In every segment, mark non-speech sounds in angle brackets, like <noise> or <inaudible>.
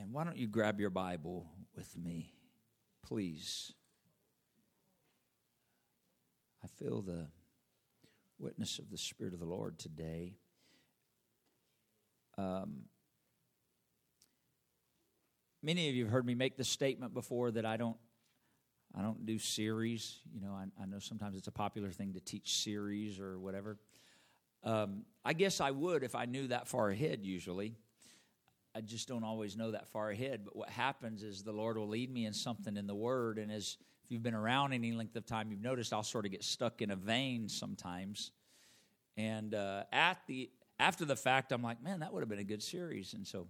Amen. Why don't you grab your Bible with me, please? I feel the witness of the Spirit of the Lord today. Um, many of you have heard me make the statement before that I don't I don't do series. You know, I, I know sometimes it's a popular thing to teach series or whatever. Um, I guess I would if I knew that far ahead. Usually, I just don't always know that far ahead. But what happens is the Lord will lead me in something in the Word, and as if you've been around any length of time, you've noticed I'll sort of get stuck in a vein sometimes. And uh, at the after the fact, I'm like, man, that would have been a good series. And so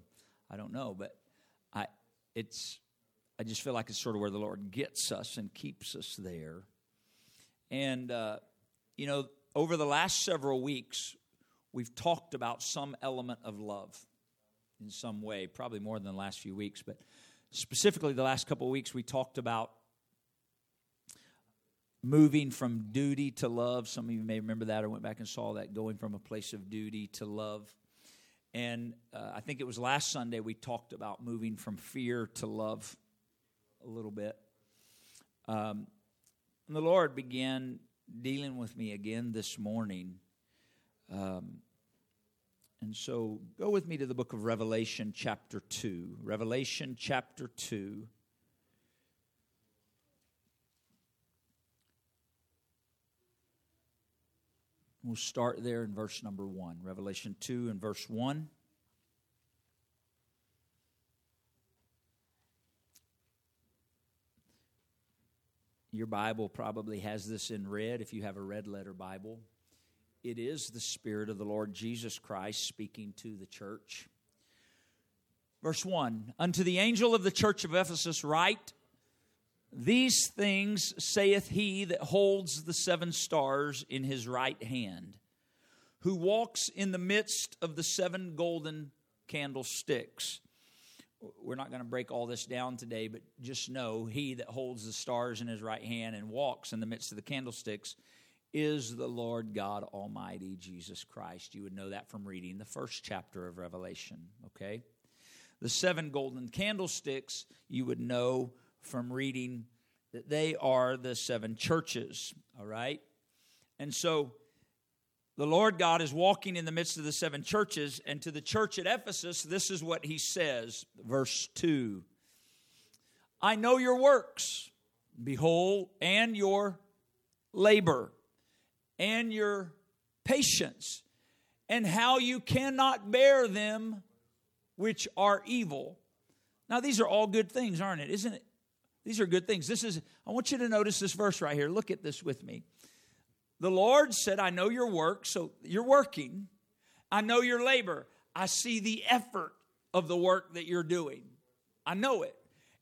I don't know, but I it's I just feel like it's sort of where the Lord gets us and keeps us there. And uh, you know, over the last several weeks, we've talked about some element of love in some way, probably more than the last few weeks, but specifically the last couple of weeks, we talked about moving from duty to love. Some of you may remember that. I went back and saw that going from a place of duty to love. And uh, I think it was last Sunday we talked about moving from fear to love a little bit. Um, and the Lord began dealing with me again this morning. Um, and so go with me to the book of Revelation, chapter 2. Revelation, chapter 2. We'll start there in verse number 1. Revelation 2 and verse 1. Your Bible probably has this in red if you have a red letter Bible. It is the Spirit of the Lord Jesus Christ speaking to the church. Verse 1 Unto the angel of the church of Ephesus, write, These things saith he that holds the seven stars in his right hand, who walks in the midst of the seven golden candlesticks we're not going to break all this down today, but just know he that holds the stars in his right hand and walks in the midst of the candlesticks is the Lord God Almighty, Jesus Christ. You would know that from reading the first chapter of Revelation, okay? The seven golden candlesticks, you would know from reading that they are the seven churches, all right? And so the Lord God is walking in the midst of the seven churches, and to the church at Ephesus, this is what he says, verse 2 I know your works, behold, and your labor, and your patience, and how you cannot bear them which are evil. Now, these are all good things, aren't it? Isn't it? These are good things. This is, I want you to notice this verse right here. Look at this with me. The Lord said, I know your work, so you're working. I know your labor. I see the effort of the work that you're doing. I know it.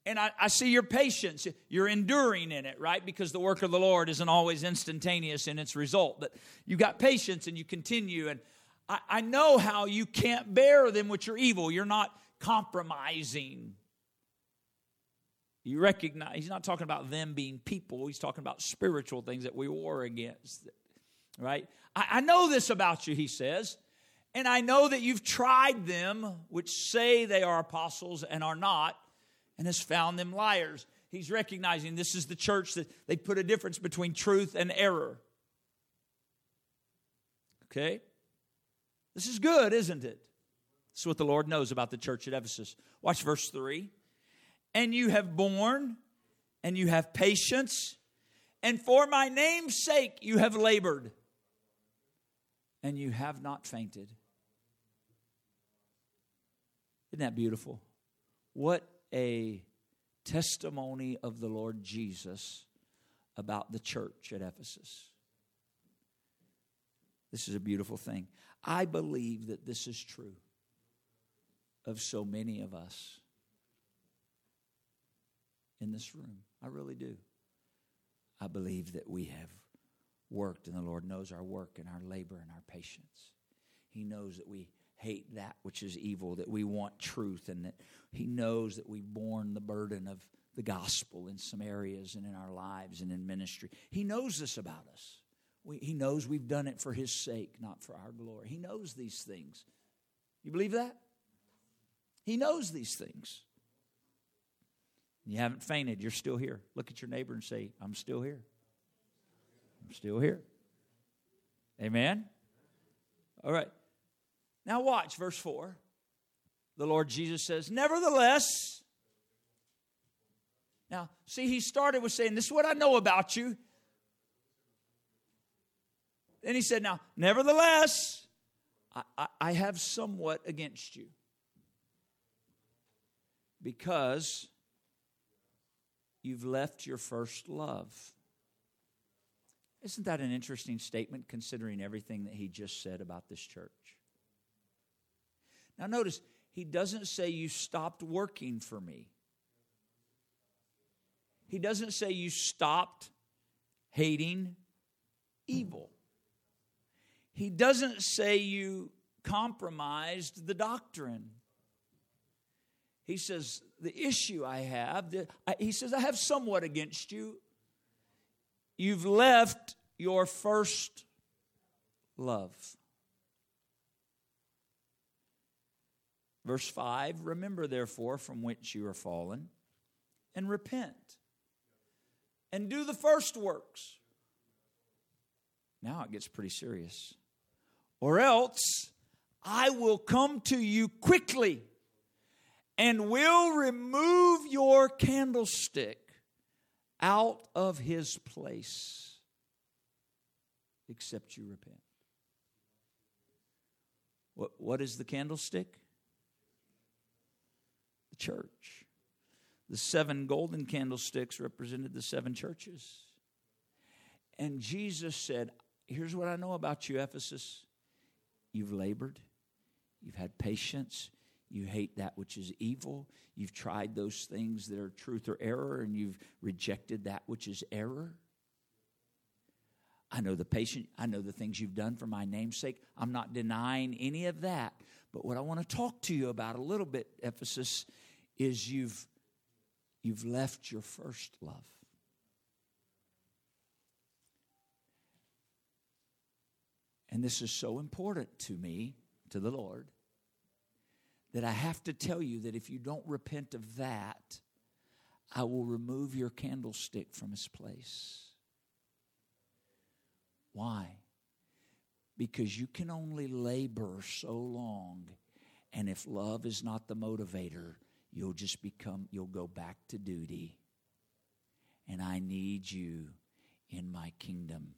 And I, I, see your patience. You're enduring in it, right? Because the work of the Lord isn't always instantaneous in its result. But you got patience and you continue. And I, I know how you can't bear them which are evil. You're not compromising you recognize, he's not talking about them being people, he's talking about spiritual things that we war against, right? I, I know this about you, he says, and I know that you've tried them, which say they are apostles and are not, and has found them liars. He's recognizing this is the church that they put a difference between truth and error. Okay? This is good, isn't it? This is what the Lord knows about the church at Ephesus. Watch verse 3 and you have borne, and you have patience, and for my name's sake you have labored, and you have not fainted. Isn't that beautiful? What a testimony of the Lord Jesus about the church at Ephesus. This is a beautiful thing. I believe that this is true of so many of us in this room. I really do. I believe that we have worked, and the Lord knows our work and our labor and our patience. He knows that we hate that which is evil, that we want truth, and that He knows that we've borne the burden of the gospel in some areas and in our lives and in ministry. He knows this about us. We, he knows we've done it for His sake, not for our glory. He knows these things. You believe that? He knows these things. You haven't fainted. You're still here. Look at your neighbor and say, I'm still here. I'm still here. Amen? All right. Now, watch verse 4. The Lord Jesus says, Nevertheless, now, see, he started with saying, This is what I know about you. Then he said, Now, nevertheless, I, I, I have somewhat against you. Because you've left your first love. Isn't that an interesting statement considering everything that he just said about this church? Now, notice, he doesn't say you stopped working for me. He doesn't say you stopped hating evil. He doesn't say you compromised the doctrine. He says, The issue I have, the, I, he says, I have somewhat against you. You've left your first love. Verse 5 Remember, therefore, from which you are fallen, and repent, and do the first works. Now it gets pretty serious. Or else I will come to you quickly and will remove your candlestick out of his place, except you repent. What, what is the candlestick? Church. The seven golden candlesticks represented the seven churches. And Jesus said, Here's what I know about you, Ephesus. You've labored, you've had patience, you hate that which is evil. You've tried those things that are truth or error, and you've rejected that which is error. I know the patient, I know the things you've done for my namesake. I'm not denying any of that. But what I want to talk to you about a little bit, Ephesus, is you've you've left your first love. And this is so important to me, to the Lord, that I have to tell you that if you don't repent of that, I will remove your candlestick from its place. Why? Because you can only labor so long, and if love is not the motivator, you'll just become, you'll go back to duty. And I need you in my kingdom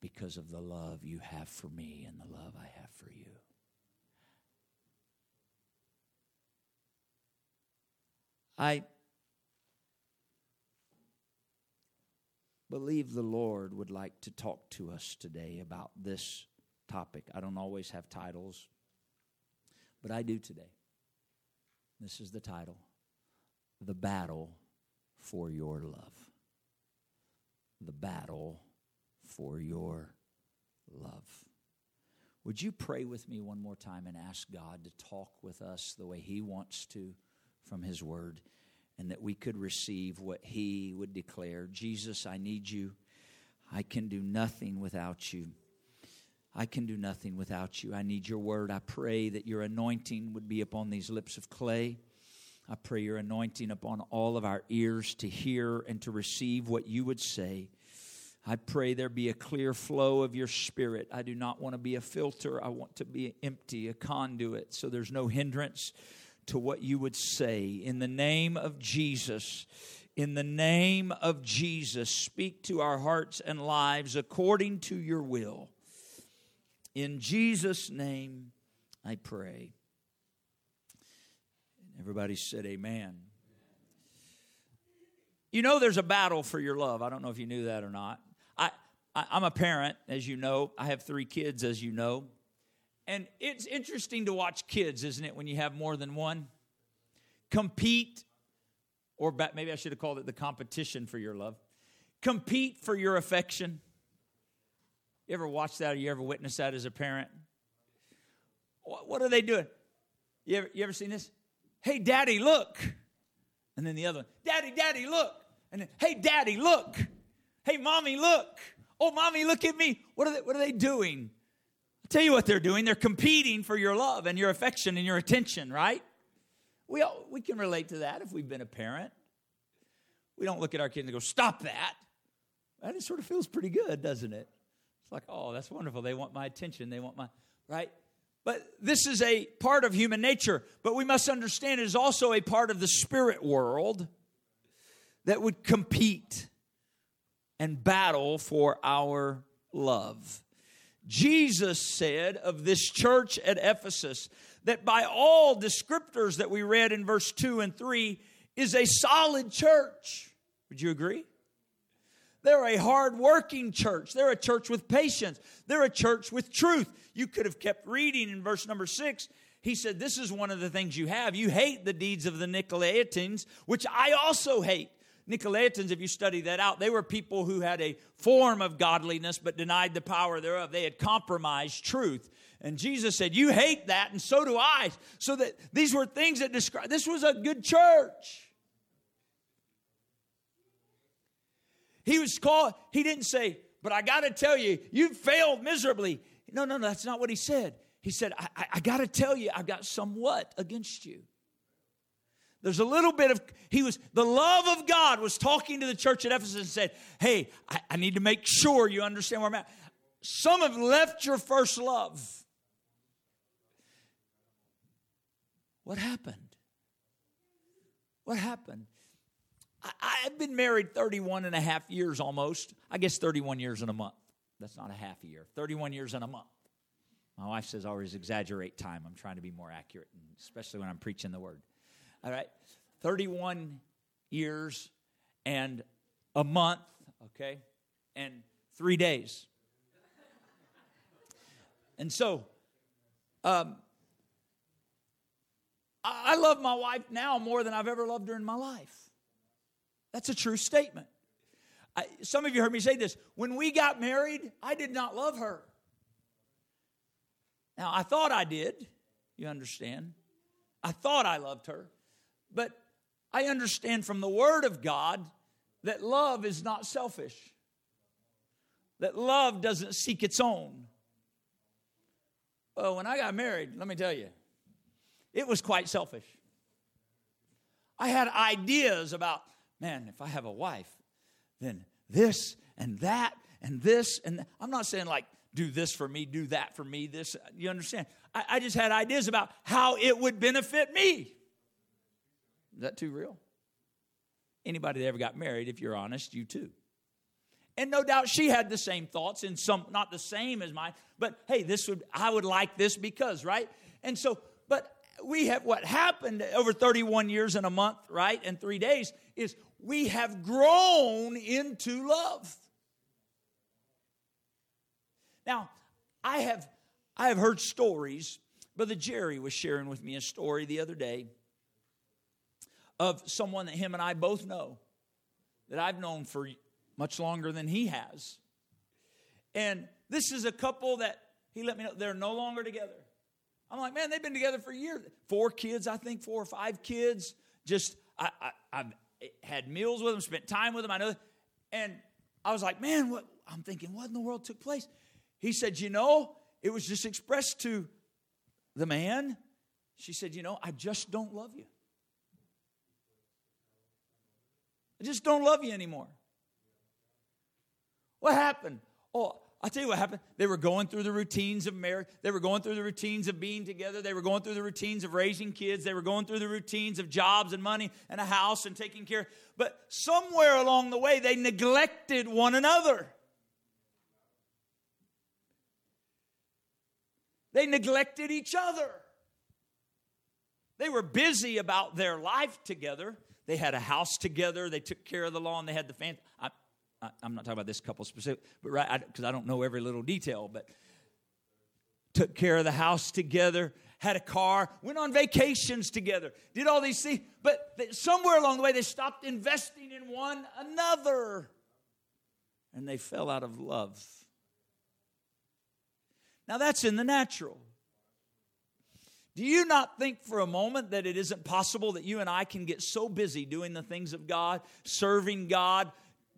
because of the love you have for me and the love I have for you. I believe the Lord would like to talk to us today about this topic. I don't always have titles, but I do today. This is the title The Battle for Your Love. The Battle for Your Love. Would you pray with me one more time and ask God to talk with us the way He wants to? from His Word and that we could receive what He would declare. Jesus, I need you. I can do nothing without you. I can do nothing without you. I need your word. I pray that your anointing would be upon these lips of clay. I pray your anointing upon all of our ears to hear and to receive what you would say. I pray there be a clear flow of your spirit. I do not want to be a filter. I want to be empty, a conduit, so there's no hindrance to what you would say. In the name of Jesus, in the name of Jesus, speak to our hearts and lives according to your will. In Jesus' name, I pray. Everybody said, Amen. You know, there's a battle for your love. I don't know if you knew that or not. I, I, am a parent, as you know. I have three kids, as you know. And it's interesting to watch kids, isn't it, when you have more than one? Compete, or maybe I should have called it the competition for your love. Compete for your affection. You ever watch that or you ever witness that as a parent? What are they doing? You ever, you ever seen this? Hey, daddy, look. And then the other one, daddy, daddy, look. And then, hey, daddy, look. Hey, mommy, look. Oh, mommy, look at me. What are they, what are they doing? I'll tell you what they're doing. They're competing for your love and your affection and your attention, right? We, all, we can relate to that if we've been a parent. We don't look at our kids and go, stop that. And it sort of feels pretty good, doesn't it? Like, oh, that's wonderful. They want my attention. They want my, right? But this is a part of human nature. But we must understand it is also a part of the spirit world that would compete and battle for our love. Jesus said of this church at Ephesus that by all descriptors that we read in verse 2 and 3 is a solid church. Would you agree? They're a hard-working church. They're a church with patience. They're a church with truth. You could have kept reading in verse number 6. He said, This is one of the things you have. You hate the deeds of the Nicolaitans, which I also hate. Nicolaitans, if you study that out, they were people who had a form of godliness but denied the power thereof. They had compromised truth. And Jesus said, You hate that, and so do I. So that these were things that describe this was a good church. He was called, he didn't say, But I got to tell you, you failed miserably. No, no, no, that's not what he said. He said, I, I, I got to tell you, I've got somewhat against you. There's a little bit of, he was, the love of God was talking to the church at Ephesus and said, Hey, I, I need to make sure you understand where I'm at. Some have left your first love. What happened? What happened? I, have been married 31 and a half years almost. I guess 31 years in a month. That's not a half a year. 31 years in a month. My wife says I always exaggerate time. I'm trying to be more accurate, especially when I'm preaching the word. All right. 31 years and a month, okay, and three days. And so, um, I love my wife now more than I've ever loved her in my life. That's a true statement. I, some of you heard me say this. When we got married, I did not love her. Now, I thought I did. You understand? I thought I loved her. But I understand from the Word of God that love is not selfish, that love doesn't seek its own. Well, when I got married, let me tell you, it was quite selfish. I had ideas about, man, if I have a wife, then this and that and this and. I'm not saying like, do this for me, do that for me, this, you understand? I, I just had ideas about how it would benefit me. Is that too real? Anybody that ever got married, if you're honest, you too. And no doubt she had the same thoughts and some not the same as mine, but hey, this would I would like this because, right? And so, but we have what happened over 31 years and a month, right? And 3 days is we have grown into love. Now, I have I have heard stories. Brother Jerry was sharing with me a story the other day of someone that him and I both know, that I've known for much longer than he has. And this is a couple that he let me know they're no longer together. I'm like, man, they've been together for years. Four kids, I think, four or five kids. Just, I, I, have had meals with them, spent time with them. I know. And I was like, man, what? I'm thinking, what in the world took place? He said, you know, it was just expressed to the man. She said, you know, I just don't love you. I just don't love you anymore. What happened? Oh, I'll tell you what happened. They were going through the routines of marriage. They were going through the routines of being together. They were going through the routines of raising kids. They were going through the routines of jobs and money and a house and taking care. But somewhere along the way, they neglected one another. They neglected each other. They were busy about their life together, they had a house together. They took care of the lawn. They had the fan. I, am not talking about this couple specific, but right because I, I don't know every little detail. But took care of the house together. Had a car. Went on vacations together. Did all these things. But somewhere along the way, they stopped investing in one another, and they fell out of love. Now that's in the natural. Do you not think for a moment that it isn't possible that you and I can get so busy doing the things of God, serving God,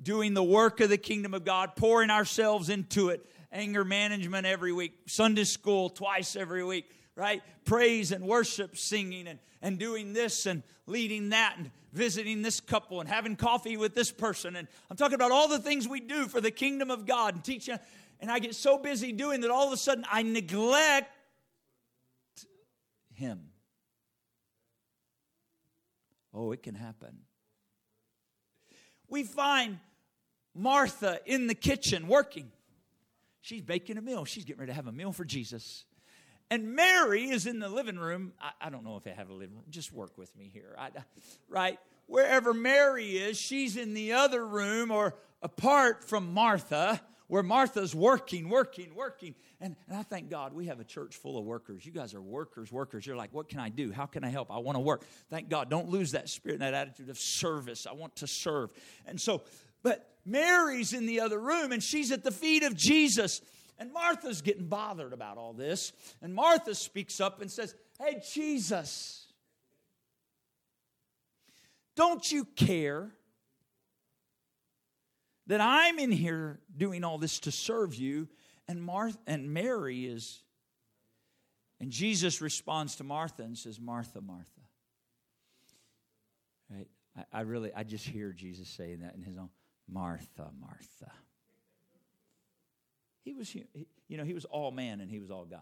doing the work of the kingdom of God, pouring ourselves into it, anger management every week, Sunday school twice every week, right? Praise and worship, singing, and, and doing this and leading that and visiting this couple and having coffee with this person. And I'm talking about all the things we do for the kingdom of God and teaching. And I get so busy doing that all of a sudden I neglect Him. Oh, it can happen. We find Martha in the kitchen working. She's baking a meal. She's getting ready to have a meal for Jesus. And Mary is in the living room. I, I don't know if they have a living room. Just work with me here. I, right? Wherever Mary is, she's in the other room or apart from Martha, where Martha's working, working, working. And, and I thank God we have a church full of workers. You guys are workers, workers. You're like, what can I do? How can I help? I want to work. Thank God. Don't lose that spirit and that attitude of service. I want to serve. And so, but Mary's in the other room and she's at the feet of Jesus. And Martha's getting bothered about all this. And Martha speaks up and says, Hey, Jesus, don't you care that I'm in here doing all this to serve you? And Martha and Mary is and Jesus responds to Martha and says, Martha, Martha. Right? I, I really I just hear Jesus saying that in his own Martha, Martha. He was, you know, he was all man and he was all God.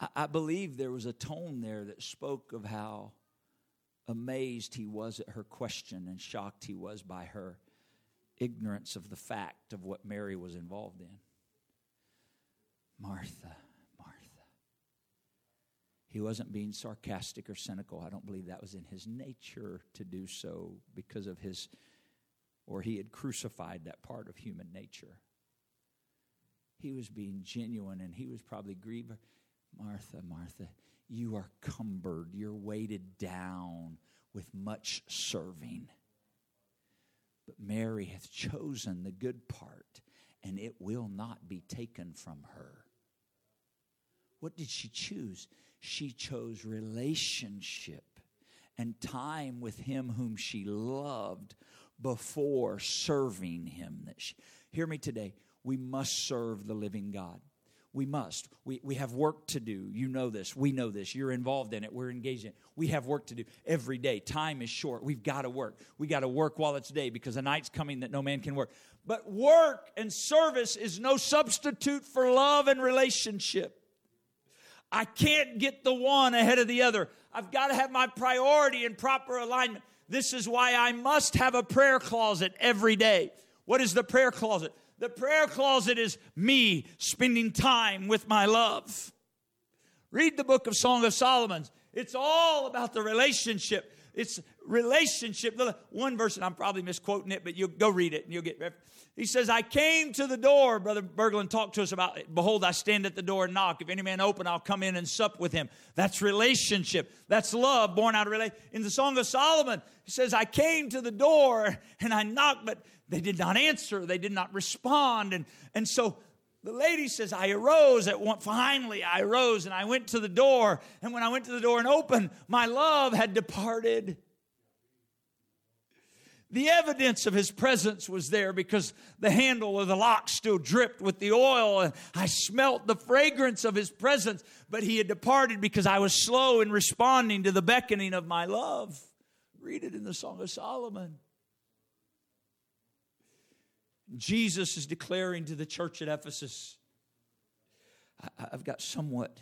I, I believe there was a tone there that spoke of how amazed he was at her question and shocked he was by her ignorance of the fact of what Mary was involved in. Martha, Martha. He wasn't being sarcastic or cynical. I don't believe that was in his nature to do so because of his or he had crucified that part of human nature. He was being genuine and he was probably grieved. Martha, Martha, you are cumbered, you're weighted down with much serving. But Mary hath chosen the good part, and it will not be taken from her. What did she choose? She chose relationship and time with him whom she loved before serving him. That Hear me today. We must serve the living God. We must. We, we have work to do. You know this. We know this. You're involved in it. We're engaged in it. We have work to do every day. Time is short. We've got to work. We got to work while it's day because the night's coming that no man can work. But work and service is no substitute for love and relationship. I can't get the one ahead of the other. I've got to have my priority in proper alignment. This is why I must have a prayer closet every day. What is the prayer closet? The prayer closet is me spending time with my love. Read the book of Song of Solomon. It's all about the relationship. It's relationship. One verse, and I'm probably misquoting it, but you'll go read it and you'll get. He says, I came to the door. Brother Berglund talked to us about, Behold, I stand at the door and knock. If any man open, I'll come in and sup with him. That's relationship. That's love born out of relationship. In the Song of Solomon, he says, I came to the door and I knocked, but they did not answer. They did not respond. And, and so the lady says, I arose at one, finally I arose and I went to the door. And when I went to the door and opened, my love had departed. The evidence of his presence was there because the handle of the lock still dripped with the oil, and I smelt the fragrance of his presence, but he had departed because I was slow in responding to the beckoning of my love. Read it in the Song of Solomon. Jesus is declaring to the church at Ephesus, I've got somewhat.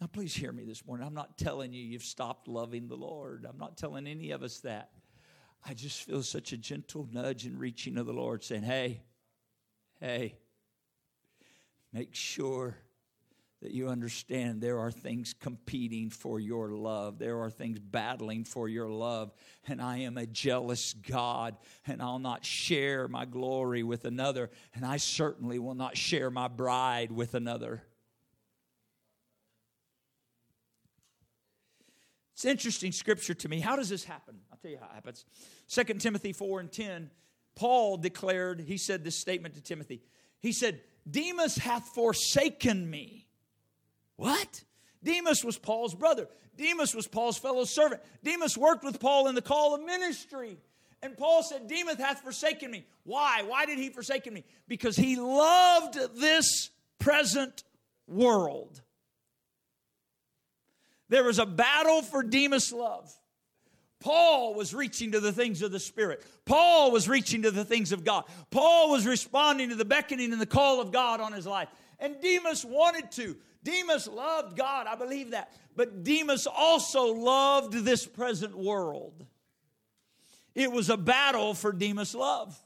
Now, please hear me this morning. I'm not telling you you've stopped loving the Lord. I'm not telling any of us that. I just feel such a gentle nudge and reaching of the Lord saying, Hey, hey, make sure that you understand there are things competing for your love. There are things battling for your love. And I am a jealous God, and I'll not share my glory with another. And I certainly will not share my bride with another. It's interesting scripture to me. How does this happen? I'll tell you how it happens. 2 Timothy 4 and 10, Paul declared, he said this statement to Timothy. He said, Demas hath forsaken me. What? Demas was Paul's brother. Demas was Paul's fellow servant. Demas worked with Paul in the call of ministry. And Paul said, Demas hath forsaken me. Why? Why did he forsaken me? Because he loved this present world. There was a battle for Demas' love. Paul was reaching to the things of the Spirit. Paul was reaching to the things of God. Paul was responding to the beckoning and the call of God on his life. And Demas wanted to. Demas loved God, I believe that. But Demas also loved this present world. It was a battle for Demas' love.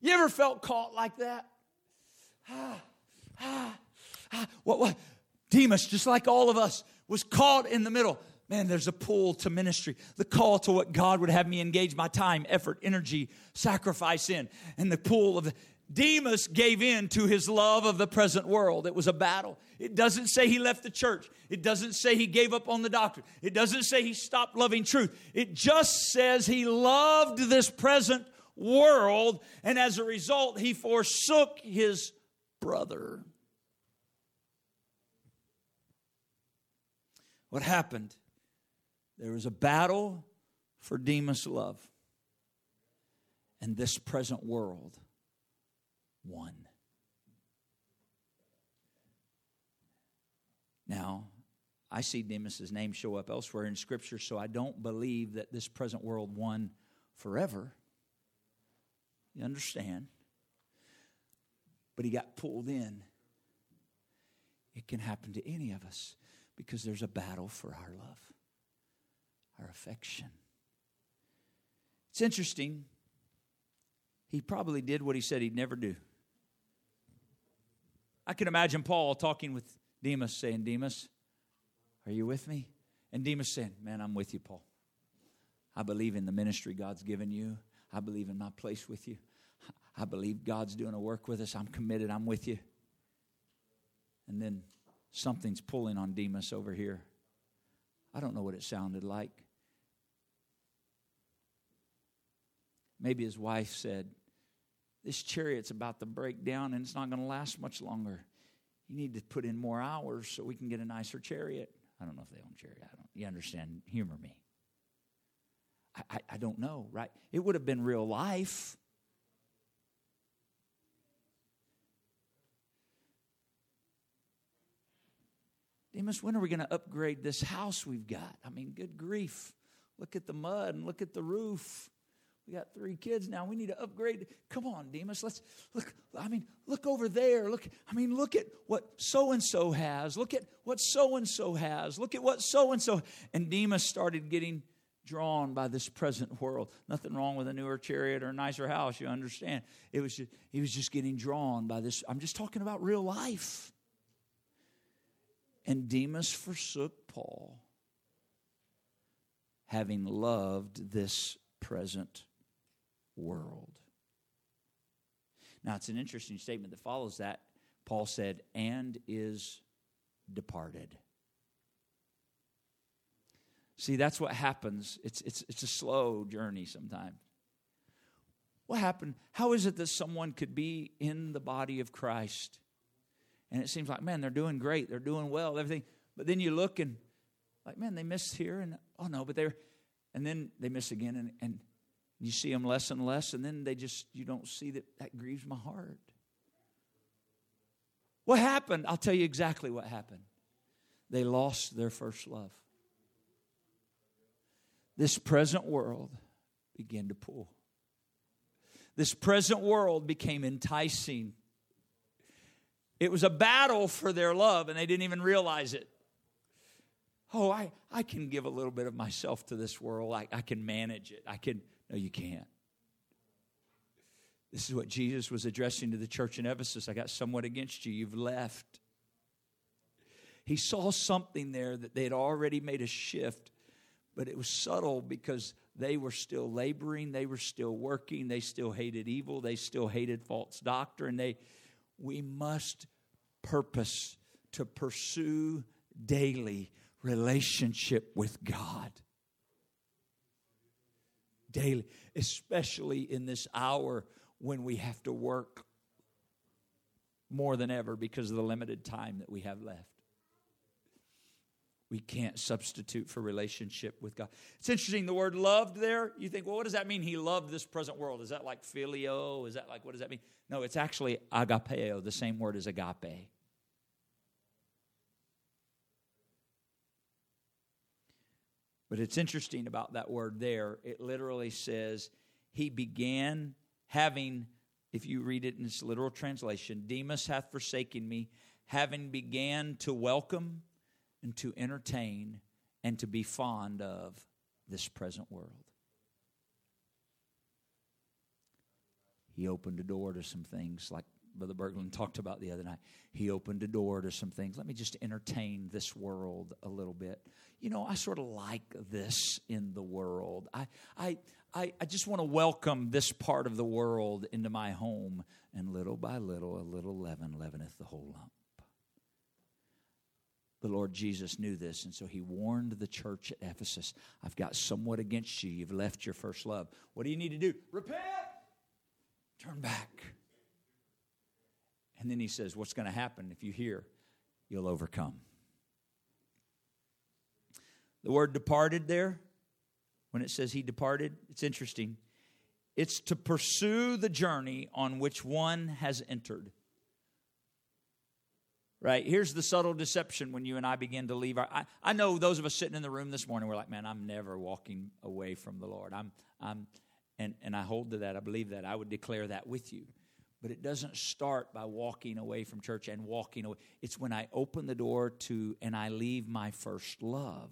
You ever felt caught like that? Ah, ah, ah. What, what? Demas, just like all of us, was caught in the middle. Man, there's a pull to ministry, the call to what God would have me engage my time, effort, energy, sacrifice in, and the pull of the, Demas gave in to his love of the present world. It was a battle. It doesn't say he left the church. It doesn't say he gave up on the doctrine. It doesn't say he stopped loving truth. It just says he loved this present world, and as a result, he forsook his brother. What happened? There was a battle for Demas' love, and this present world won. Now, I see Demas' name show up elsewhere in Scripture, so I don't believe that this present world won forever. You understand? But he got pulled in. It can happen to any of us because there's a battle for our love, our affection. It's interesting. He probably did what he said he'd never do. I can imagine Paul talking with Demas, saying, Demas, are you with me? And Demas saying, Man, I'm with you, Paul. I believe in the ministry God's given you. I believe in my place with you. I believe God's doing a work with us. I'm committed. I'm with you. And then something's pulling on Demas over here. I don't know what it sounded like. Maybe his wife said, this chariot's about to break down and it's not going to last much longer. You need to put in more hours so we can get a nicer chariot. I don't know if they own chariot. I don't. You understand? Humor me. I, I, I don't know, right? It would have been real life. Demas, when are we going to upgrade this house we've got? I mean, good grief. Look at the mud and look at the roof. We got three kids now. We need to upgrade. Come on, Demas. Let's look. I mean, look over there. Look. I mean, look at what so and so has. Look at what so and so has. Look at what so and so. And Demas started getting drawn by this present world. Nothing wrong with a newer chariot or a nicer house. You understand? It was just, he was just getting drawn by this. I'm just talking about real life. And Demas forsook Paul, having loved this present world. Now, it's an interesting statement that follows that. Paul said, and is departed. See, that's what happens. It's, it's, it's a slow journey sometimes. What happened? How is it that someone could be in the body of Christ and it seems like, man, they're doing great, they're doing well, everything. But then you look and, like, man, they missed here, and oh no, but they're, and then they miss again, and, and you see them less and less, and then they just, you don't see that that grieves my heart. What happened? I'll tell you exactly what happened. They lost their first love. This present world began to pull. This present world became enticing. It was a battle for their love, and they didn't even realize it. Oh, I, I can give a little bit of myself to this world. I, I can manage it. I can no, you can't. This is what Jesus was addressing to the church in Ephesus. I got somewhat against you. You've left. He saw something there that they had already made a shift, but it was subtle because they were still laboring, they were still working, they still hated evil, they still hated false doctrine. They we must purpose to pursue daily relationship with God daily, especially in this hour when we have to work more than ever because of the limited time that we have left. We can't substitute for relationship with God. It's interesting, the word loved there, you think, well, what does that mean? He loved this present world. Is that like phileo? Is that like, what does that mean? No, it's actually agapeo, the same word as agape. But it's interesting about that word there. It literally says, He began having, if you read it in its literal translation, Demas hath forsaken me, having began to welcome and to entertain and to be fond of this present world. He opened a door to some things like Brother Berglund talked about the other night. He opened a door to some things. Let me just entertain this world a little bit. You know, I sort of like this in the world. I, I, I, I just want to welcome this part of the world into my home. And little by little, a little leaven leaveneth the whole lump. The Lord Jesus knew this, and so he warned the church at Ephesus I've got somewhat against you. You've left your first love. What do you need to do? Repent! Turn back. And then he says, What's going to happen if you hear? You'll overcome. The word departed there, when it says he departed, it's interesting. It's to pursue the journey on which one has entered. Right? Here's the subtle deception when you and I begin to leave our. I, I know those of us sitting in the room this morning, we're like, man, I'm never walking away from the Lord. I'm, I'm, and, and I hold to that. I believe that. I would declare that with you. But it doesn't start by walking away from church and walking away. It's when I open the door to and I leave my first love.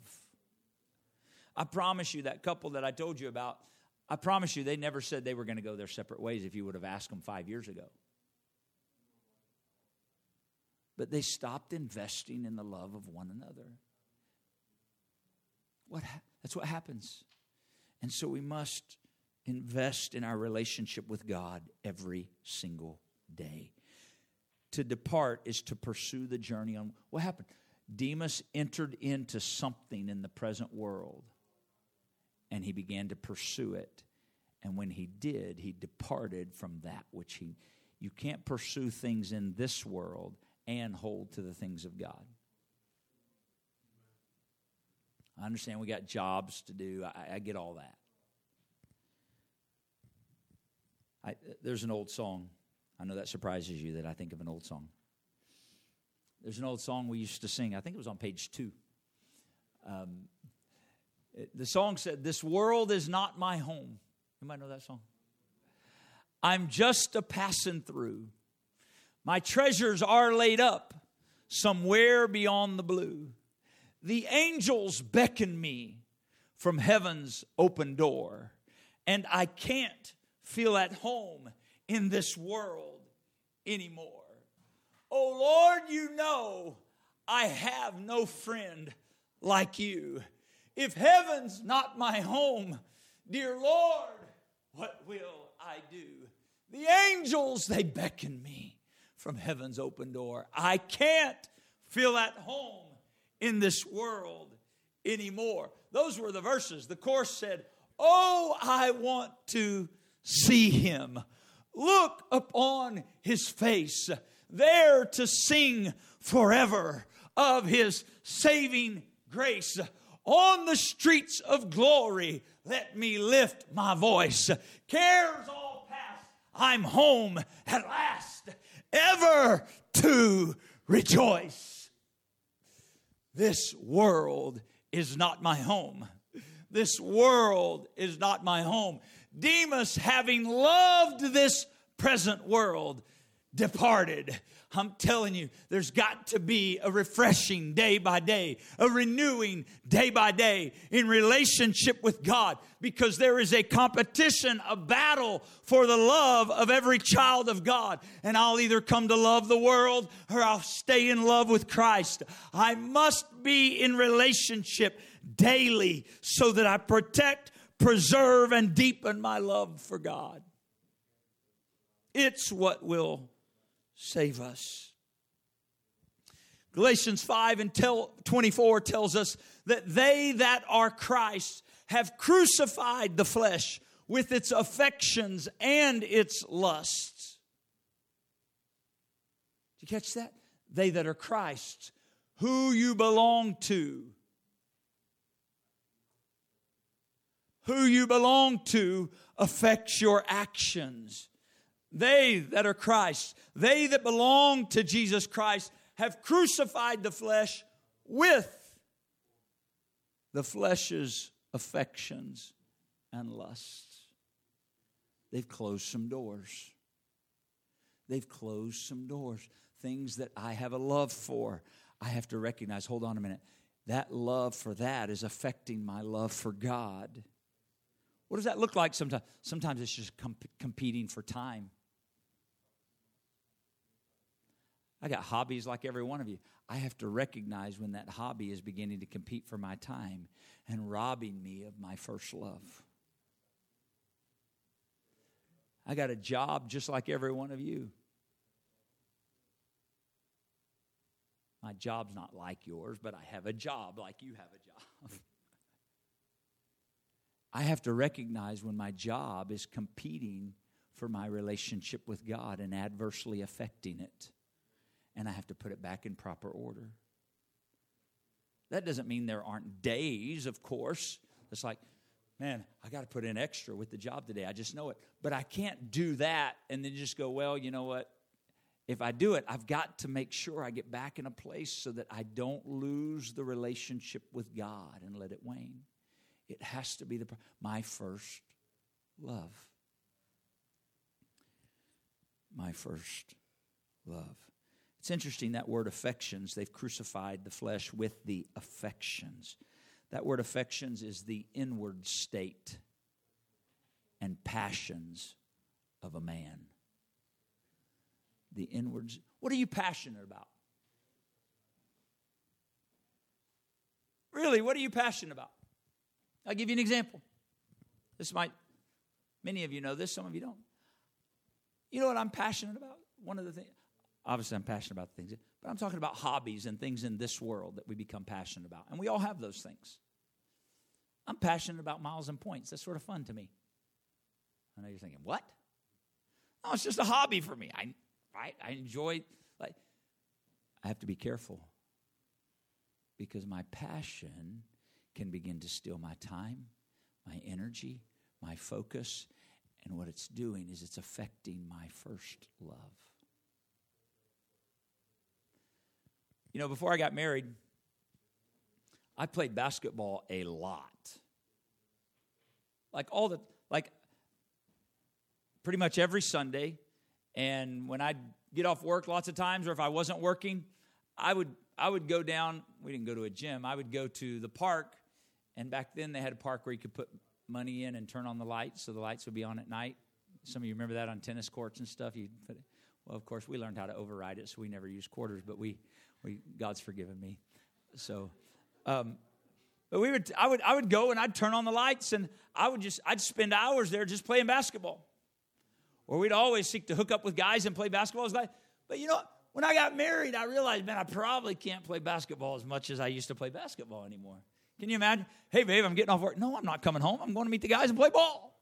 I promise you, that couple that I told you about, I promise you, they never said they were going to go their separate ways if you would have asked them five years ago. But they stopped investing in the love of one another. What ha- that's what happens. And so we must invest in our relationship with God every single day. To depart is to pursue the journey on what happened. Demas entered into something in the present world and he began to pursue it. And when he did, he departed from that which he you can't pursue things in this world and hold to the things of God. I understand we got jobs to do. I, I get all that. I, there's an old song. I know that surprises you that I think of an old song. There's an old song we used to sing. I think it was on page two. Um, it, the song said, This world is not my home. You might know that song. I'm just a passing through. My treasures are laid up somewhere beyond the blue. The angels beckon me from heaven's open door, and I can't feel at home in this world anymore. Oh Lord, you know I have no friend like you. If heaven's not my home, dear Lord, what will I do? The angels, they beckon me from heaven's open door. I can't feel at home in this world anymore. Those were the verses. The Course said, Oh, I want to see him, look upon his face, there to sing forever of his saving grace. On the streets of glory, let me lift my voice. Cares all past, I'm home at last, ever to rejoice. This world is not my home. This world is not my home. Demas, having loved this present world, departed. I'm telling you, there's got to be a refreshing day by day, a renewing day by day in relationship with God because there is a competition, a battle for the love of every child of God. And I'll either come to love the world or I'll stay in love with Christ. I must be in relationship daily so that I protect preserve and deepen my love for God. It's what will save us. Galatians 5 and 24 tells us that they that are Christ have crucified the flesh with its affections and its lusts. Did you catch that? They that are Christ, who you belong to, who you belong to affects your actions. They that are Christ, they that belong to Jesus Christ, have crucified the flesh with the flesh's affections and lusts. They've closed some doors. They've closed some doors. Things that I have a love for, I have to recognize hold on a minute. That love for that is affecting my love for God. What does that look like sometimes? Sometimes it's just comp- competing for time. I got hobbies like every one of you. I have to recognize when that hobby is beginning to compete for my time and robbing me of my first love. I got a job just like every one of you. My job's not like yours, but I have a job like you have a job. <laughs> I have to recognize when my job is competing for my relationship with God and adversely affecting it. And I have to put it back in proper order. That doesn't mean there aren't days, of course. It's like, man, I got to put in extra with the job today. I just know it. But I can't do that and then just go, well, you know what? If I do it, I've got to make sure I get back in a place so that I don't lose the relationship with God and let it wane. It has to be the my first love. My first love. It's interesting that word affections, they've crucified the flesh with the affections. That word affections is the inward state and passions of a man. The inwards. What are you passionate about? Really, what are you passionate about? I'll give you an example. This might, many of you know this, some of you don't. You know what I'm passionate about? One of the things, obviously, I'm passionate about things, but I'm talking about hobbies and things in this world that we become passionate about. And we all have those things. I'm passionate about miles and points. That's sort of fun to me. I know you're thinking, what? No, it's just a hobby for me. I, I, I enjoy, like, I have to be careful because my passion can begin to steal my time, my energy, my focus, and what it's doing is it's affecting my first love. You know, before I got married, I played basketball a lot. Like all the, like pretty much every Sunday. And when I'd get off work lots of times, or if I wasn't working, I would I would go down. We didn't go to a gym. I would go to the park, and back then they had a park where you could put money in and turn on the lights, so the lights would be on at night. Some of you remember that on tennis courts and stuff. You put it, well, of course, we learned how to override it, so we never used quarters. But we, we God's forgiven me. So, um, but we would, I would, I would go and I'd turn on the lights, and I would just, I'd spend hours there just playing basketball. Or we'd always seek to hook up with guys and play basketball. But you know, when I got married, I realized, man, I probably can't play basketball as much as I used to play basketball anymore. Can you imagine? Hey, babe, I'm getting off work. No, I'm not coming home. I'm going to meet the guys and play ball.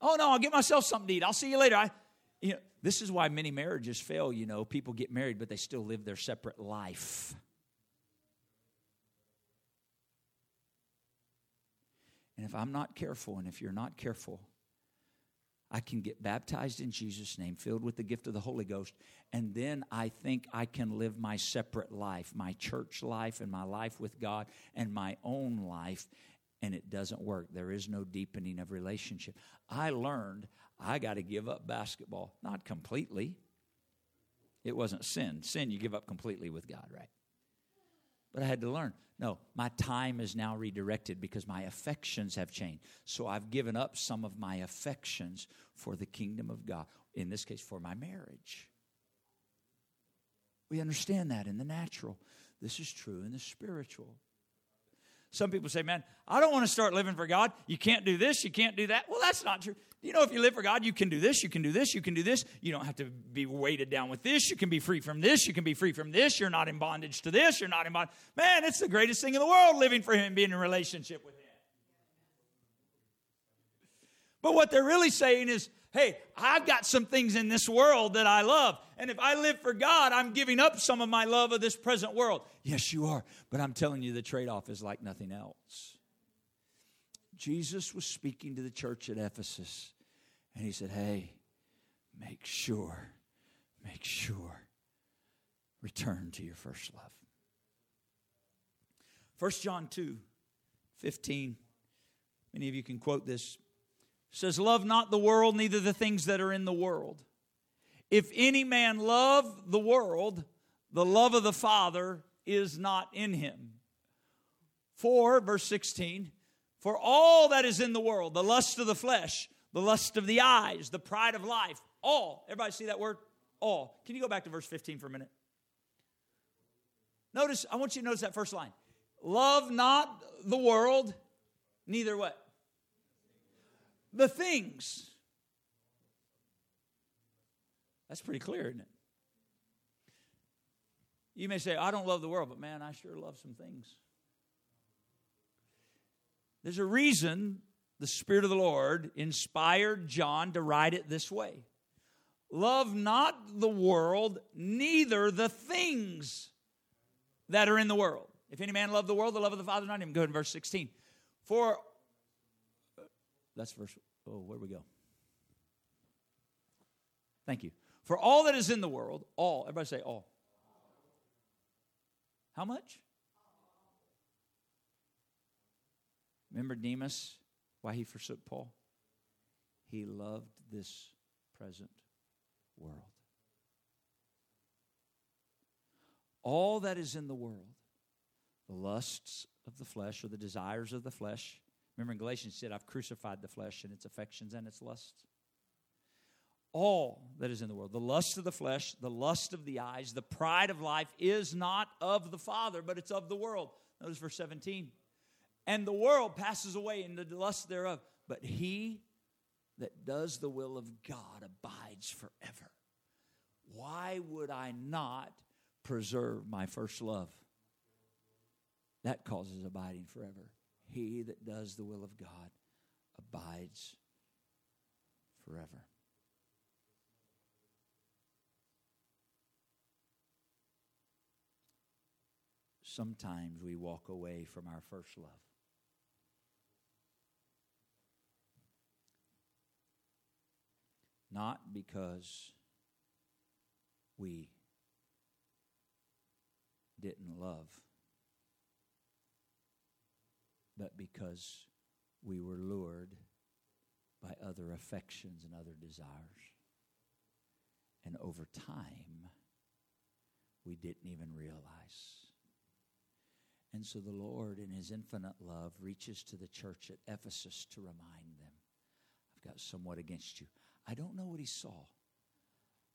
Oh no, I'll get myself something to eat. I'll see you later. I, you know, this is why many marriages fail. You know, people get married, but they still live their separate life. And if I'm not careful, and if you're not careful, I can get baptized in Jesus' name, filled with the gift of the Holy Ghost, and then I think I can live my separate life, my church life, and my life with God, and my own life, and it doesn't work. There is no deepening of relationship. I learned I got to give up basketball, not completely. It wasn't sin. Sin, you give up completely with God, right? But I had to learn no, my time is now redirected because my affections have changed. So I've given up some of my affections for the kingdom of God, in this case, for my marriage. We understand that in the natural. This is true in the spiritual. Some people say, man, I don't want to start living for God. You can't do this, you can't do that. Well, that's not true. You know, if you live for God, you can do this, you can do this, you can do this. You don't have to be weighted down with this. You can be free from this, you can be free from this. You're not in bondage to this, you're not in bondage. Man, it's the greatest thing in the world living for Him, and being in relationship with Him. But what they're really saying is, hey, I've got some things in this world that I love. And if I live for God, I'm giving up some of my love of this present world. Yes, you are. But I'm telling you, the trade off is like nothing else. Jesus was speaking to the church at Ephesus, and he said, Hey, make sure, make sure, return to your first love. 1 John 2 15. Many of you can quote this. Says, Love not the world, neither the things that are in the world. If any man love the world, the love of the Father is not in him. For, verse 16, for all that is in the world, the lust of the flesh, the lust of the eyes, the pride of life, all. Everybody see that word? All. Can you go back to verse 15 for a minute? Notice, I want you to notice that first line. Love not the world, neither what? The things. That's pretty clear, isn't it? You may say, I don't love the world, but man, I sure love some things. There's a reason the Spirit of the Lord inspired John to write it this way Love not the world, neither the things that are in the world. If any man love the world, the love of the Father is not in him. Go ahead in verse 16. For, that's verse, oh, where we go? Thank you. For all that is in the world, all, everybody say all. How much? Remember Demas, why he forsook Paul? He loved this present world. All that is in the world, the lusts of the flesh or the desires of the flesh. Remember in Galatians said, I've crucified the flesh and its affections and its lusts. All that is in the world, the lust of the flesh, the lust of the eyes, the pride of life is not of the Father, but it's of the world. Notice verse 17. And the world passes away in the lust thereof, but he that does the will of God abides forever. Why would I not preserve my first love? That causes abiding forever. He that does the will of God abides forever. Sometimes we walk away from our first love. Not because we didn't love, but because we were lured by other affections and other desires. And over time, we didn't even realize. And so the Lord, in His infinite love, reaches to the church at Ephesus to remind them I've got somewhat against you. I don't know what he saw.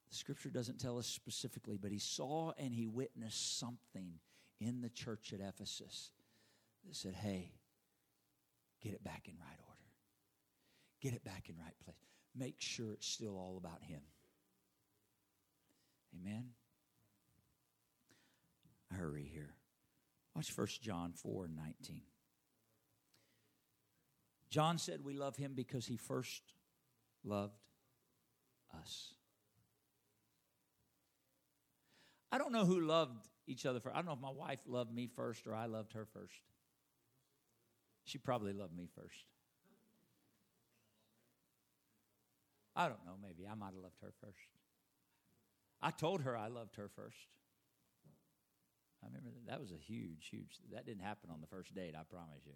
The scripture doesn't tell us specifically, but he saw and he witnessed something in the church at Ephesus that said, hey, get it back in right order. Get it back in right place. Make sure it's still all about him. Amen. Hurry here. Watch 1 John 4 and 19. John said we love him because he first loved us. I don't know who loved each other first. I don't know if my wife loved me first or I loved her first. She probably loved me first. I don't know, maybe. I might have loved her first. I told her I loved her first. I remember that, that was a huge, huge. That didn't happen on the first date. I promise you.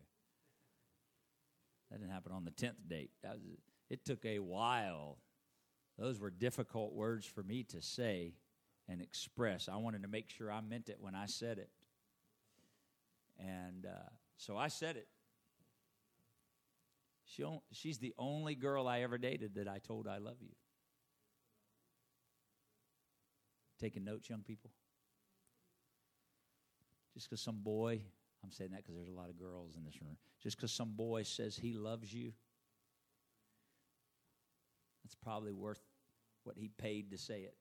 That didn't happen on the tenth date. Was, it took a while those were difficult words for me to say and express. I wanted to make sure I meant it when I said it. And uh, so I said it. She she's the only girl I ever dated that I told I love you. Taking notes, young people? Just because some boy, I'm saying that because there's a lot of girls in this room, just because some boy says he loves you, it's probably worth what he paid to say it.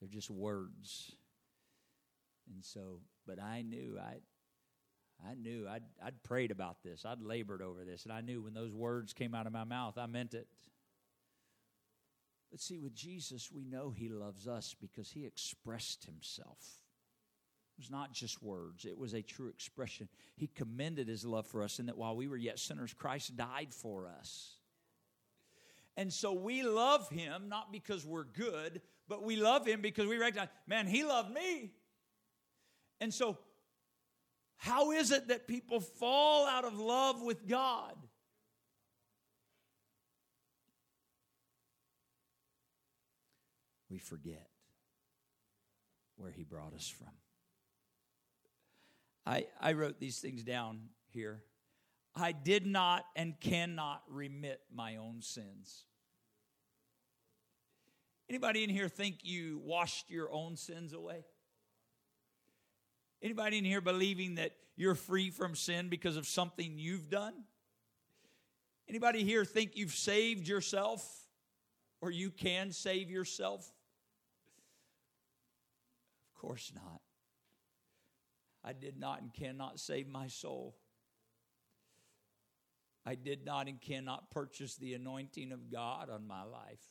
They're just words. And so, but I knew I I knew I'd, I'd prayed about this. I'd labored over this. And I knew when those words came out of my mouth, I meant it. But see, with Jesus, we know he loves us because he expressed himself. It was not just words, it was a true expression. He commended his love for us in that while we were yet sinners, Christ died for us. And so we love him not because we're good, but we love him because we recognize, man, he loved me. And so How is it that people fall out of love with God? We forget where He brought us from. I, I wrote these things down here. I did not and cannot remit my own sins. Anybody in here think you washed your own sins away? Anybody in here believing that you're free from sin because of something you've done? Anybody here think you've saved yourself or you can save yourself? Of course not. I did not and cannot save my soul. I did not and cannot purchase the anointing of God on my life.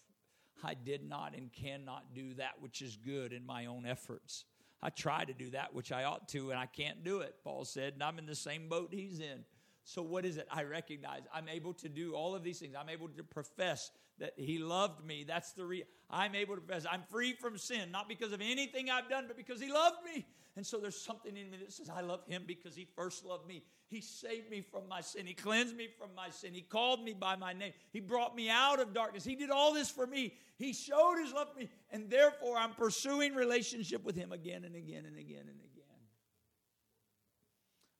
I did not and cannot do that which is good in my own efforts. I try to do that which I ought to, and I can't do it, Paul said, and I'm in the same boat he's in. So, what is it? I recognize I'm able to do all of these things. I'm able to profess that He loved me. That's the re- I'm able to profess I'm free from sin, not because of anything I've done, but because He loved me. And so there's something in me that says, I love Him because He first loved me. He saved me from my sin. He cleansed me from my sin. He called me by my name. He brought me out of darkness. He did all this for me. He showed His love for me. And therefore, I'm pursuing relationship with Him again and again and again and again.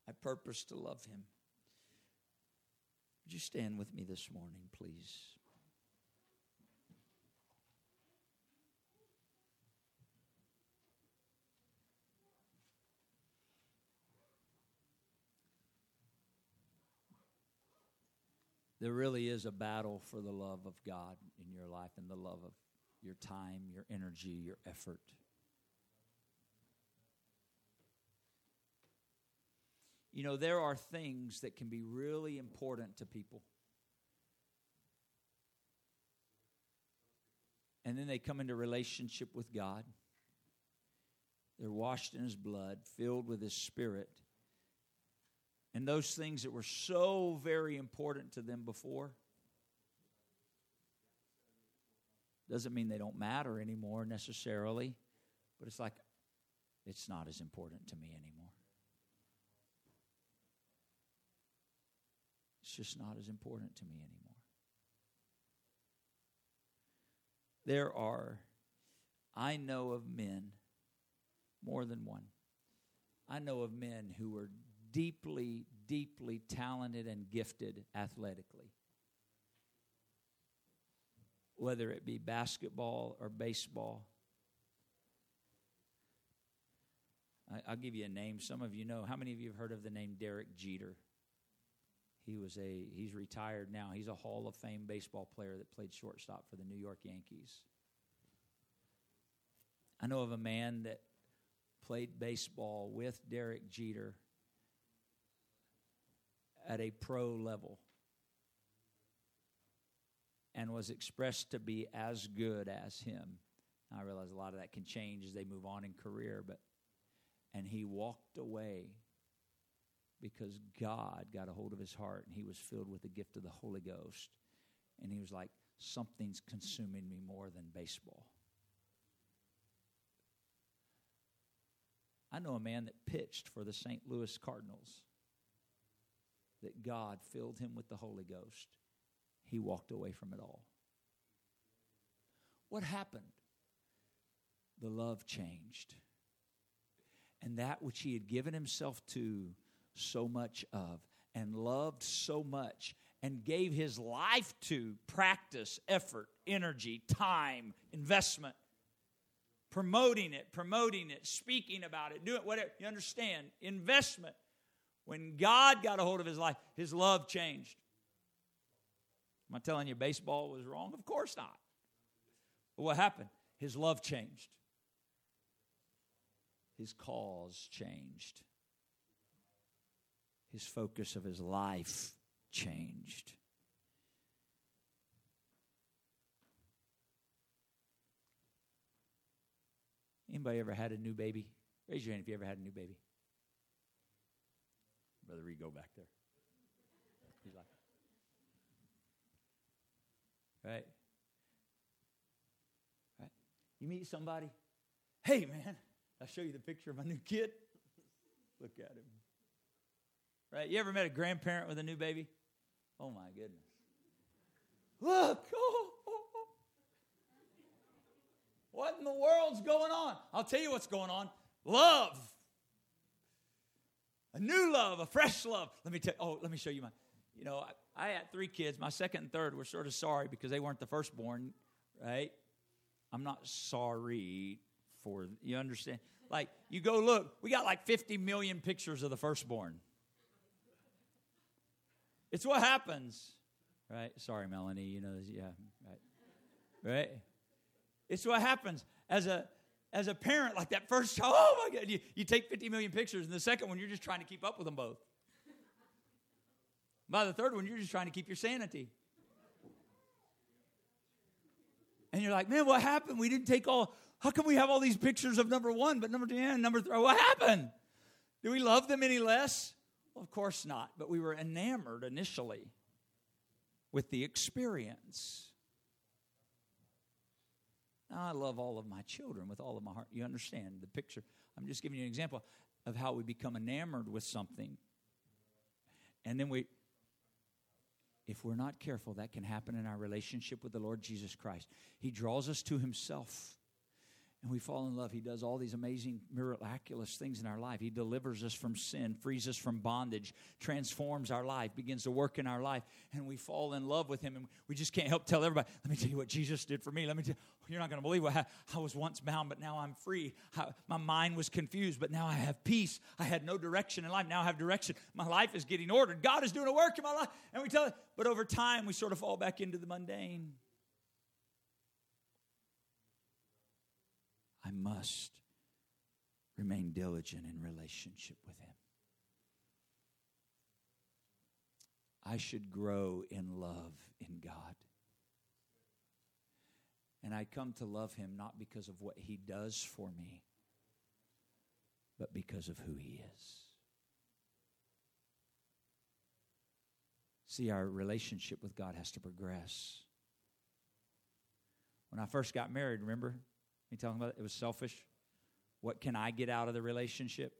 I purpose to love Him. Would you stand with me this morning, please? There really is a battle for the love of God in your life and the love of your time, your energy, your effort. You know, there are things that can be really important to people. And then they come into relationship with God. They're washed in His blood, filled with His Spirit. And those things that were so very important to them before doesn't mean they don't matter anymore necessarily, but it's like it's not as important to me anymore. It's just not as important to me anymore. There are, I know of men, more than one. I know of men who were deeply, deeply talented and gifted athletically. Whether it be basketball or baseball. I, will give you a name. Some of you know. How many of you have heard of the name Derek Jeter? He was a he's retired now. He's a Hall of Fame baseball player that played shortstop for the New York Yankees. I know of a man that played baseball with Derek Jeter at a pro level and was expressed to be as good as him. I realize a lot of that can change as they move on in career, but and he walked away because God got a hold of his heart and he was filled with the gift of the Holy Ghost. And he was like, Something's consuming me more than baseball. I know a man that pitched for the St. Louis Cardinals, that God filled him with the Holy Ghost. He walked away from it all. What happened? The love changed. And that which he had given himself to so much of and loved so much and gave his life to practice, effort, energy, time, investment, promoting it, promoting it, speaking about it, doing whatever. You understand? Investment. When God got a hold of his life, his love changed. Am I telling you baseball was wrong? Of course not. But what happened? His love changed. His cause changed his focus of his life changed. Anybody ever had a new baby? Raise your hand if you ever had a new baby. Brother go back there. He's like, right? Right? You meet somebody, hey man, I'll show you the picture of my new kid. <laughs> Look at him. Right? You ever met a grandparent with a new baby? Oh my goodness. Look, oh, oh, oh. What in the world's going on? I'll tell you what's going on. Love. A new love, a fresh love. Let me tell oh, let me show you my. You know, I, I had three kids. My second and third were sort of sorry because they weren't the firstborn, right? I'm not sorry for you understand? Like you go look, we got like 50 million pictures of the firstborn. It's what happens, right? Sorry, Melanie. You know, yeah, right, right. It's what happens as a as a parent. Like that first child, oh my God! You, you take 50 million pictures, and the second one, you're just trying to keep up with them both. By the third one, you're just trying to keep your sanity. And you're like, man, what happened? We didn't take all. How come we have all these pictures of number one, but number two and number three? What happened? Do we love them any less? Well, of course not. But we were enamored initially with the experience. I love all of my children with all of my heart. You understand the picture. I'm just giving you an example of how we become enamored with something. And then we, if we're not careful, that can happen in our relationship with the Lord Jesus Christ. He draws us to Himself and we fall in love. He does all these amazing, miraculous things in our life. He delivers us from sin, frees us from bondage, transforms our life, begins to work in our life, and we fall in love with Him. And we just can't help tell everybody, let me tell you what Jesus did for me. Let me tell you, you're not going to believe what I was once bound, but now I'm free. my mind was confused, but now I have peace. I had no direction in life. Now I have direction. My life is getting ordered. God is doing a work in my life. And we tell it, but over time, we sort of fall back into the mundane. I must remain diligent in relationship with Him. I should grow in love in God. And I come to love Him not because of what He does for me, but because of who He is. See, our relationship with God has to progress. When I first got married, remember? You talking about it? it was selfish. What can I get out of the relationship?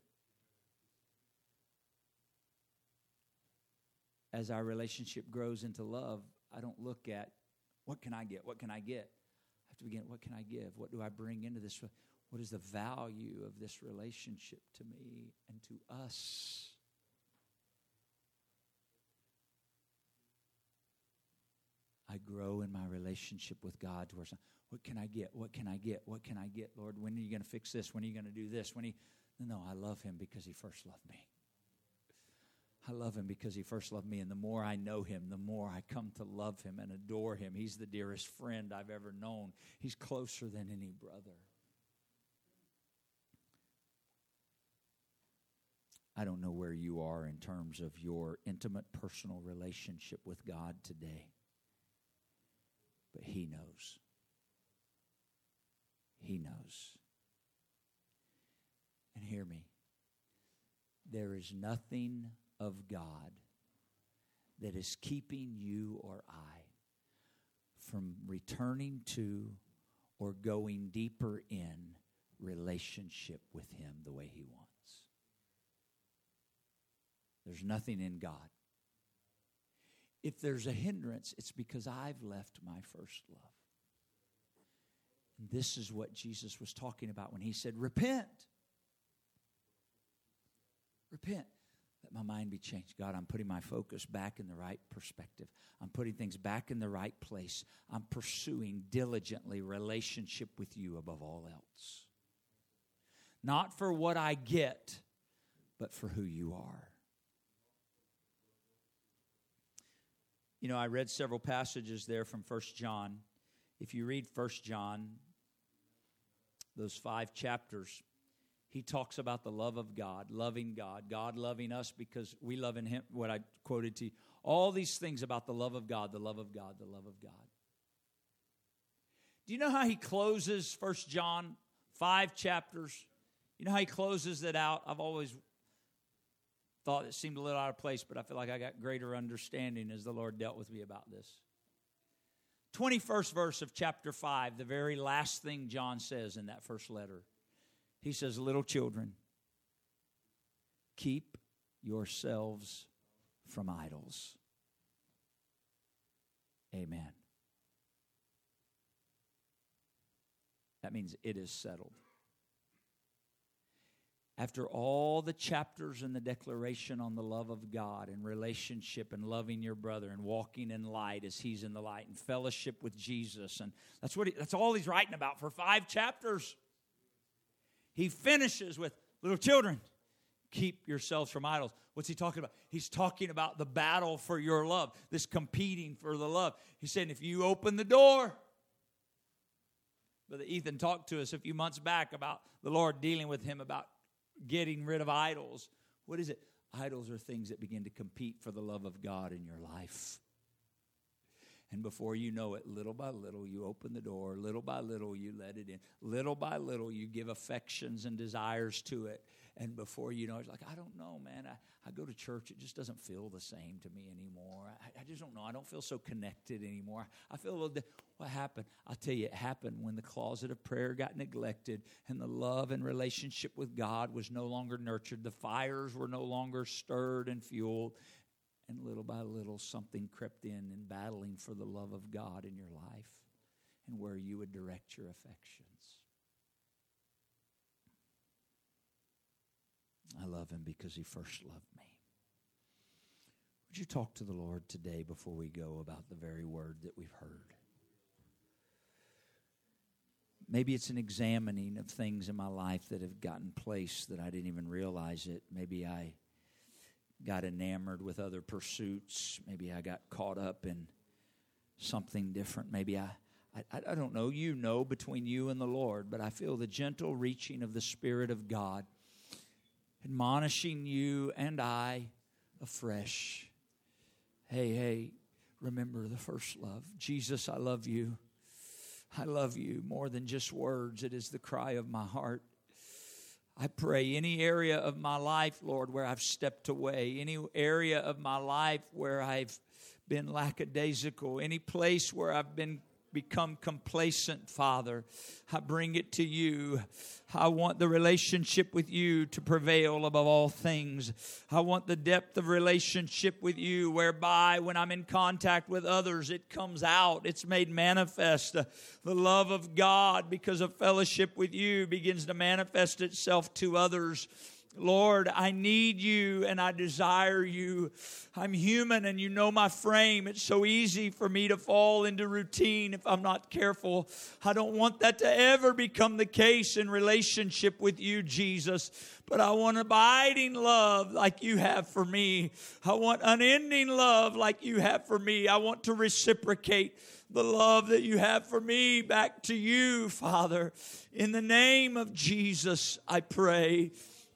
As our relationship grows into love, I don't look at what can I get? What can I get? I have to begin, what can I give? What do I bring into this? What is the value of this relationship to me and to us? I grow in my relationship with God towards what can I get? What can I get? What can I get, Lord? When are you going to fix this? When are you going to do this? When he No, I love him because he first loved me. I love him because he first loved me, and the more I know him, the more I come to love him and adore him. He's the dearest friend I've ever known. He's closer than any brother. I don't know where you are in terms of your intimate personal relationship with God today, but He knows. He knows. And hear me there is nothing of God that is keeping you or I from returning to or going deeper in relationship with Him the way He wants. There's nothing in God. If there's a hindrance, it's because I've left my first love. This is what Jesus was talking about when he said, Repent. Repent. Let my mind be changed. God, I'm putting my focus back in the right perspective. I'm putting things back in the right place. I'm pursuing diligently relationship with you above all else. Not for what I get, but for who you are. You know, I read several passages there from First John. If you read First John, those five chapters, he talks about the love of God, loving God, God loving us because we love in him, what I quoted to you. All these things about the love of God, the love of God, the love of God. Do you know how he closes First John, five chapters? You know how he closes it out? I've always thought it seemed a little out of place, but I feel like I got greater understanding as the Lord dealt with me about this. 21st verse of chapter 5, the very last thing John says in that first letter. He says, Little children, keep yourselves from idols. Amen. That means it is settled. After all the chapters in the declaration on the love of God and relationship and loving your brother and walking in light as he's in the light and fellowship with Jesus and that's what he, that's all he's writing about for 5 chapters. He finishes with little children keep yourselves from idols. What's he talking about? He's talking about the battle for your love, this competing for the love. He's saying, if you open the door, Brother Ethan talked to us a few months back about the Lord dealing with him about getting rid of idols. What is it? Idols are things that begin to compete for the love of God in your life. And before you know it, little by little, you open the door. Little by little, you let it in. Little by little, you give affections and desires to it. And before you know, it's like, I don't know, man. I, I go to church, it just doesn't feel the same to me anymore. I, I just don't know. I don't feel so connected anymore. I feel a little. Di- what happened? I'll tell you, it happened when the closet of prayer got neglected and the love and relationship with God was no longer nurtured. The fires were no longer stirred and fueled. And little by little, something crept in in battling for the love of God in your life and where you would direct your affections. I love him because he first loved me. Would you talk to the Lord today before we go about the very word that we've heard? Maybe it's an examining of things in my life that have gotten place that I didn't even realize it. Maybe I got enamored with other pursuits. Maybe I got caught up in something different. Maybe I, I, I don't know. You know between you and the Lord, but I feel the gentle reaching of the Spirit of God admonishing you and I afresh. Hey, hey, remember the first love. Jesus, I love you. I love you more than just words. It is the cry of my heart. I pray any area of my life, Lord, where I've stepped away, any area of my life where I've been lackadaisical, any place where I've been become complacent, Father, I bring it to you. I want the relationship with you to prevail above all things. I want the depth of relationship with you whereby when I'm in contact with others, it comes out, it's made manifest. The love of God, because of fellowship with you, begins to manifest itself to others. Lord, I need you and I desire you. I'm human and you know my frame. It's so easy for me to fall into routine if I'm not careful. I don't want that to ever become the case in relationship with you, Jesus. But I want abiding love like you have for me. I want unending love like you have for me. I want to reciprocate the love that you have for me back to you, Father. In the name of Jesus, I pray.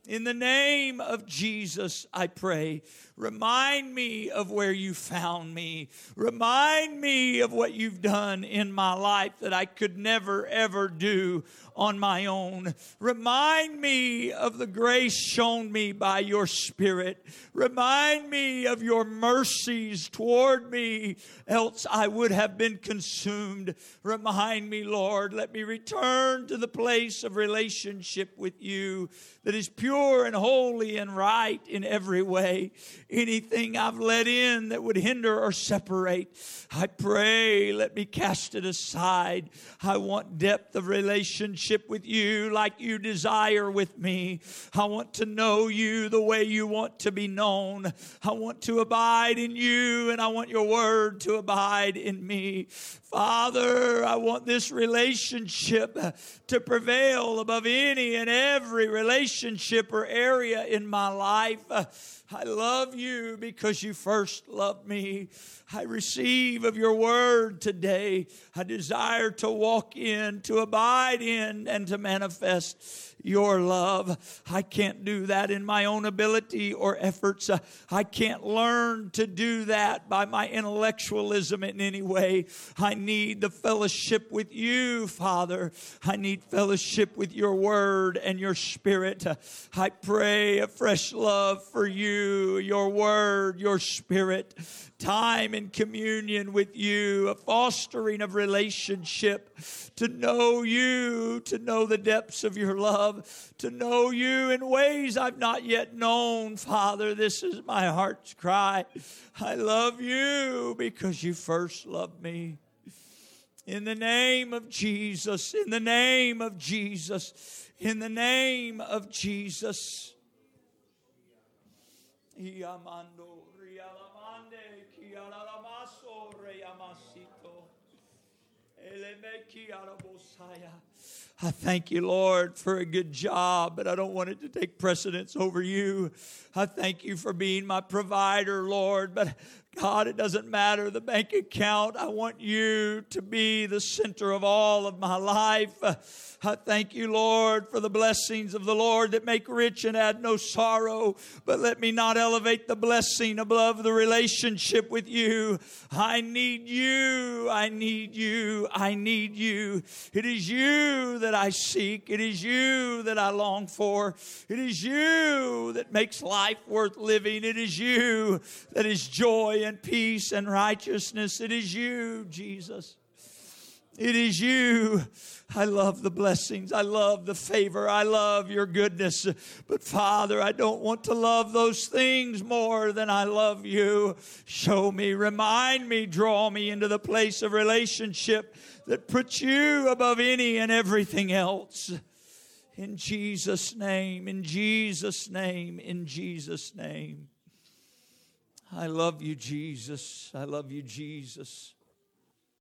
In the name of Jesus, I pray. Remind me of where you found me. Remind me of what you've done in my life that I could never, ever do on my own. Remind me of the grace shown me by your Spirit. Remind me of your mercies toward me, else I would have been consumed. Remind me, Lord, let me return to the place of relationship with you that is pure and holy and right in every way. Anything I've let in that would hinder or separate, I pray, let me cast it aside. I want depth of relationship with you like you desire with me. I want to know you the way you want to be known. I want to abide in you and I want your word to abide in me. Father, I want this relationship to prevail above any and every relationship or area in my life. I love you because you first loved me. I receive of your word today. I desire to walk in, to abide in, and to manifest your love. I can't do that in my own ability or efforts. I can't learn to do that by my intellectualism in any way. I need the fellowship with you, Father. I need fellowship with your word and your spirit. I pray a fresh love for you, your word, your spirit, time in communion with you, a fostering of relationship, to know you, to know the depths of your love, to know you in ways I've not yet known, Father. This is my heart's cry. I love you because you first loved me. In the name of Jesus, in the name of Jesus, in the name of Jesus. I thank you, Lord, for a good job, but I don't want it to take precedence over you. I thank you for being my provider, Lord, but God, it doesn't matter the bank account. I want you to be the center of all of my life. I thank you, Lord, for the blessings of the Lord that make rich and add no sorrow. But let me not elevate the blessing above the relationship with you. I need you. I need you. I need you. It is you that I seek. It is you that I long for. It is you that makes life worth living. It is you that is joy and peace and righteousness. It is you, Jesus. It is you. I love the blessings. I love the favor. I love your goodness. But Father, I don't want to love those things more than I love you. Show me, remind me, draw me into the place of relationship that puts you above any and everything else. In Jesus' name, in Jesus' name, in Jesus' name. I love you, Jesus. I love you, Jesus.